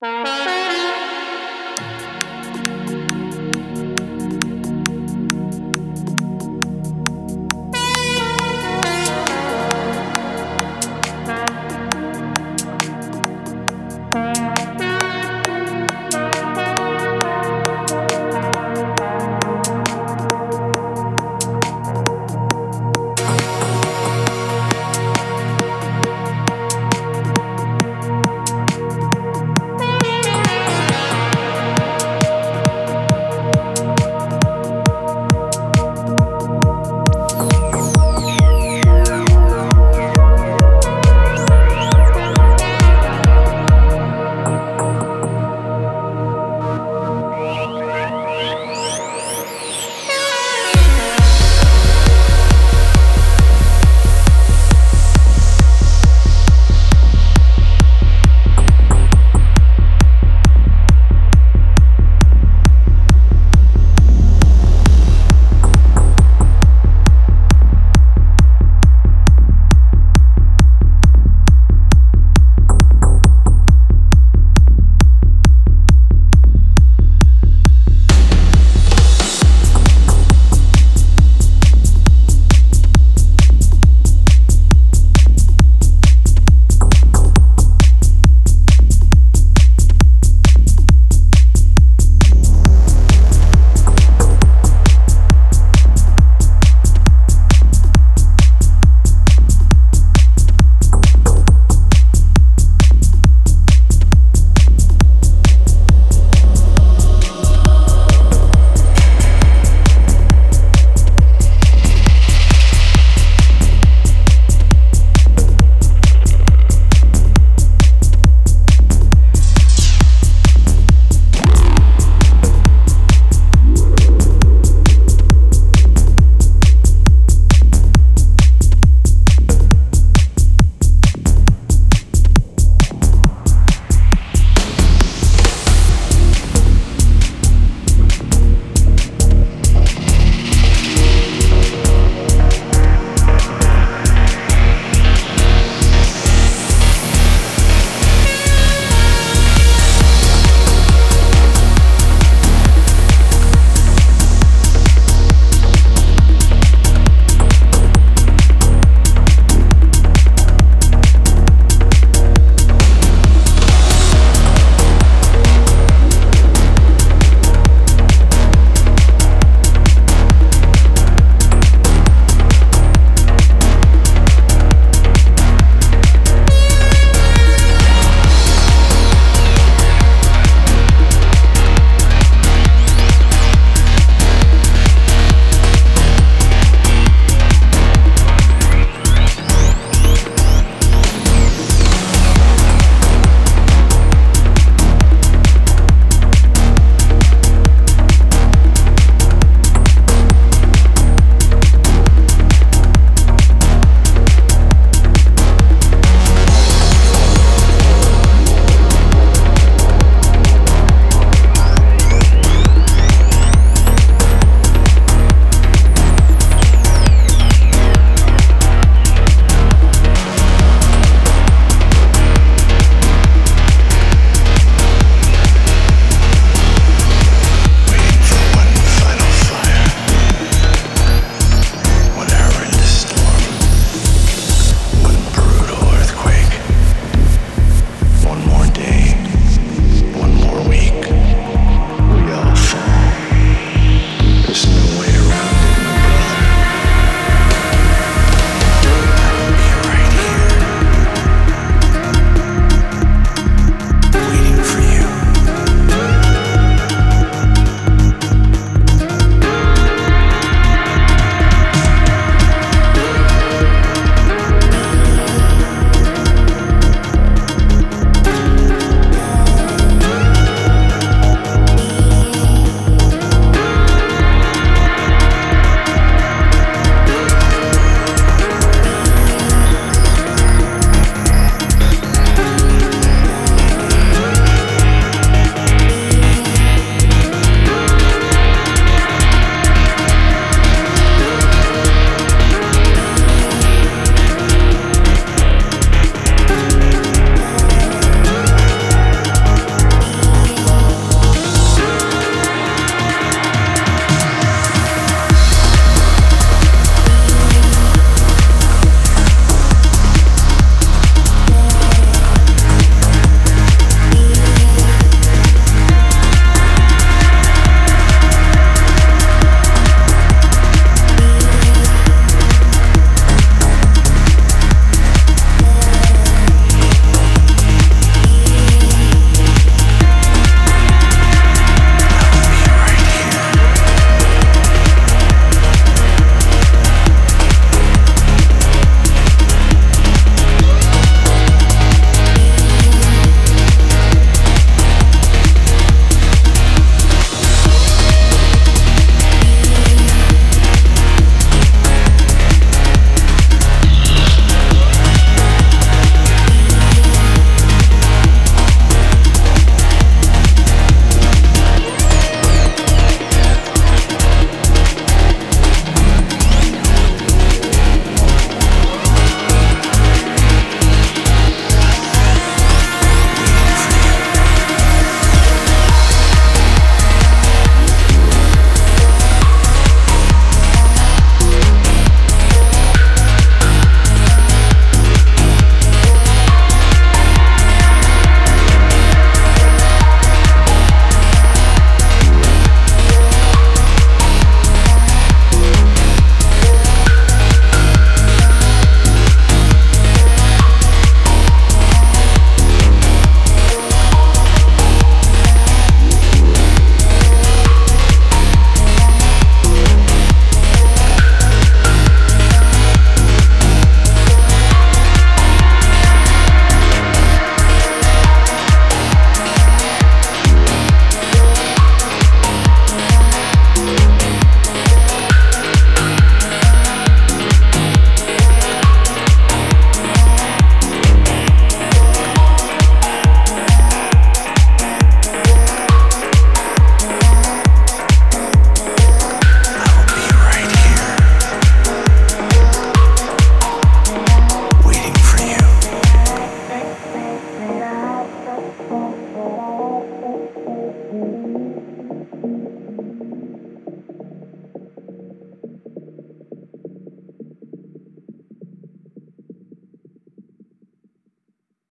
Bye.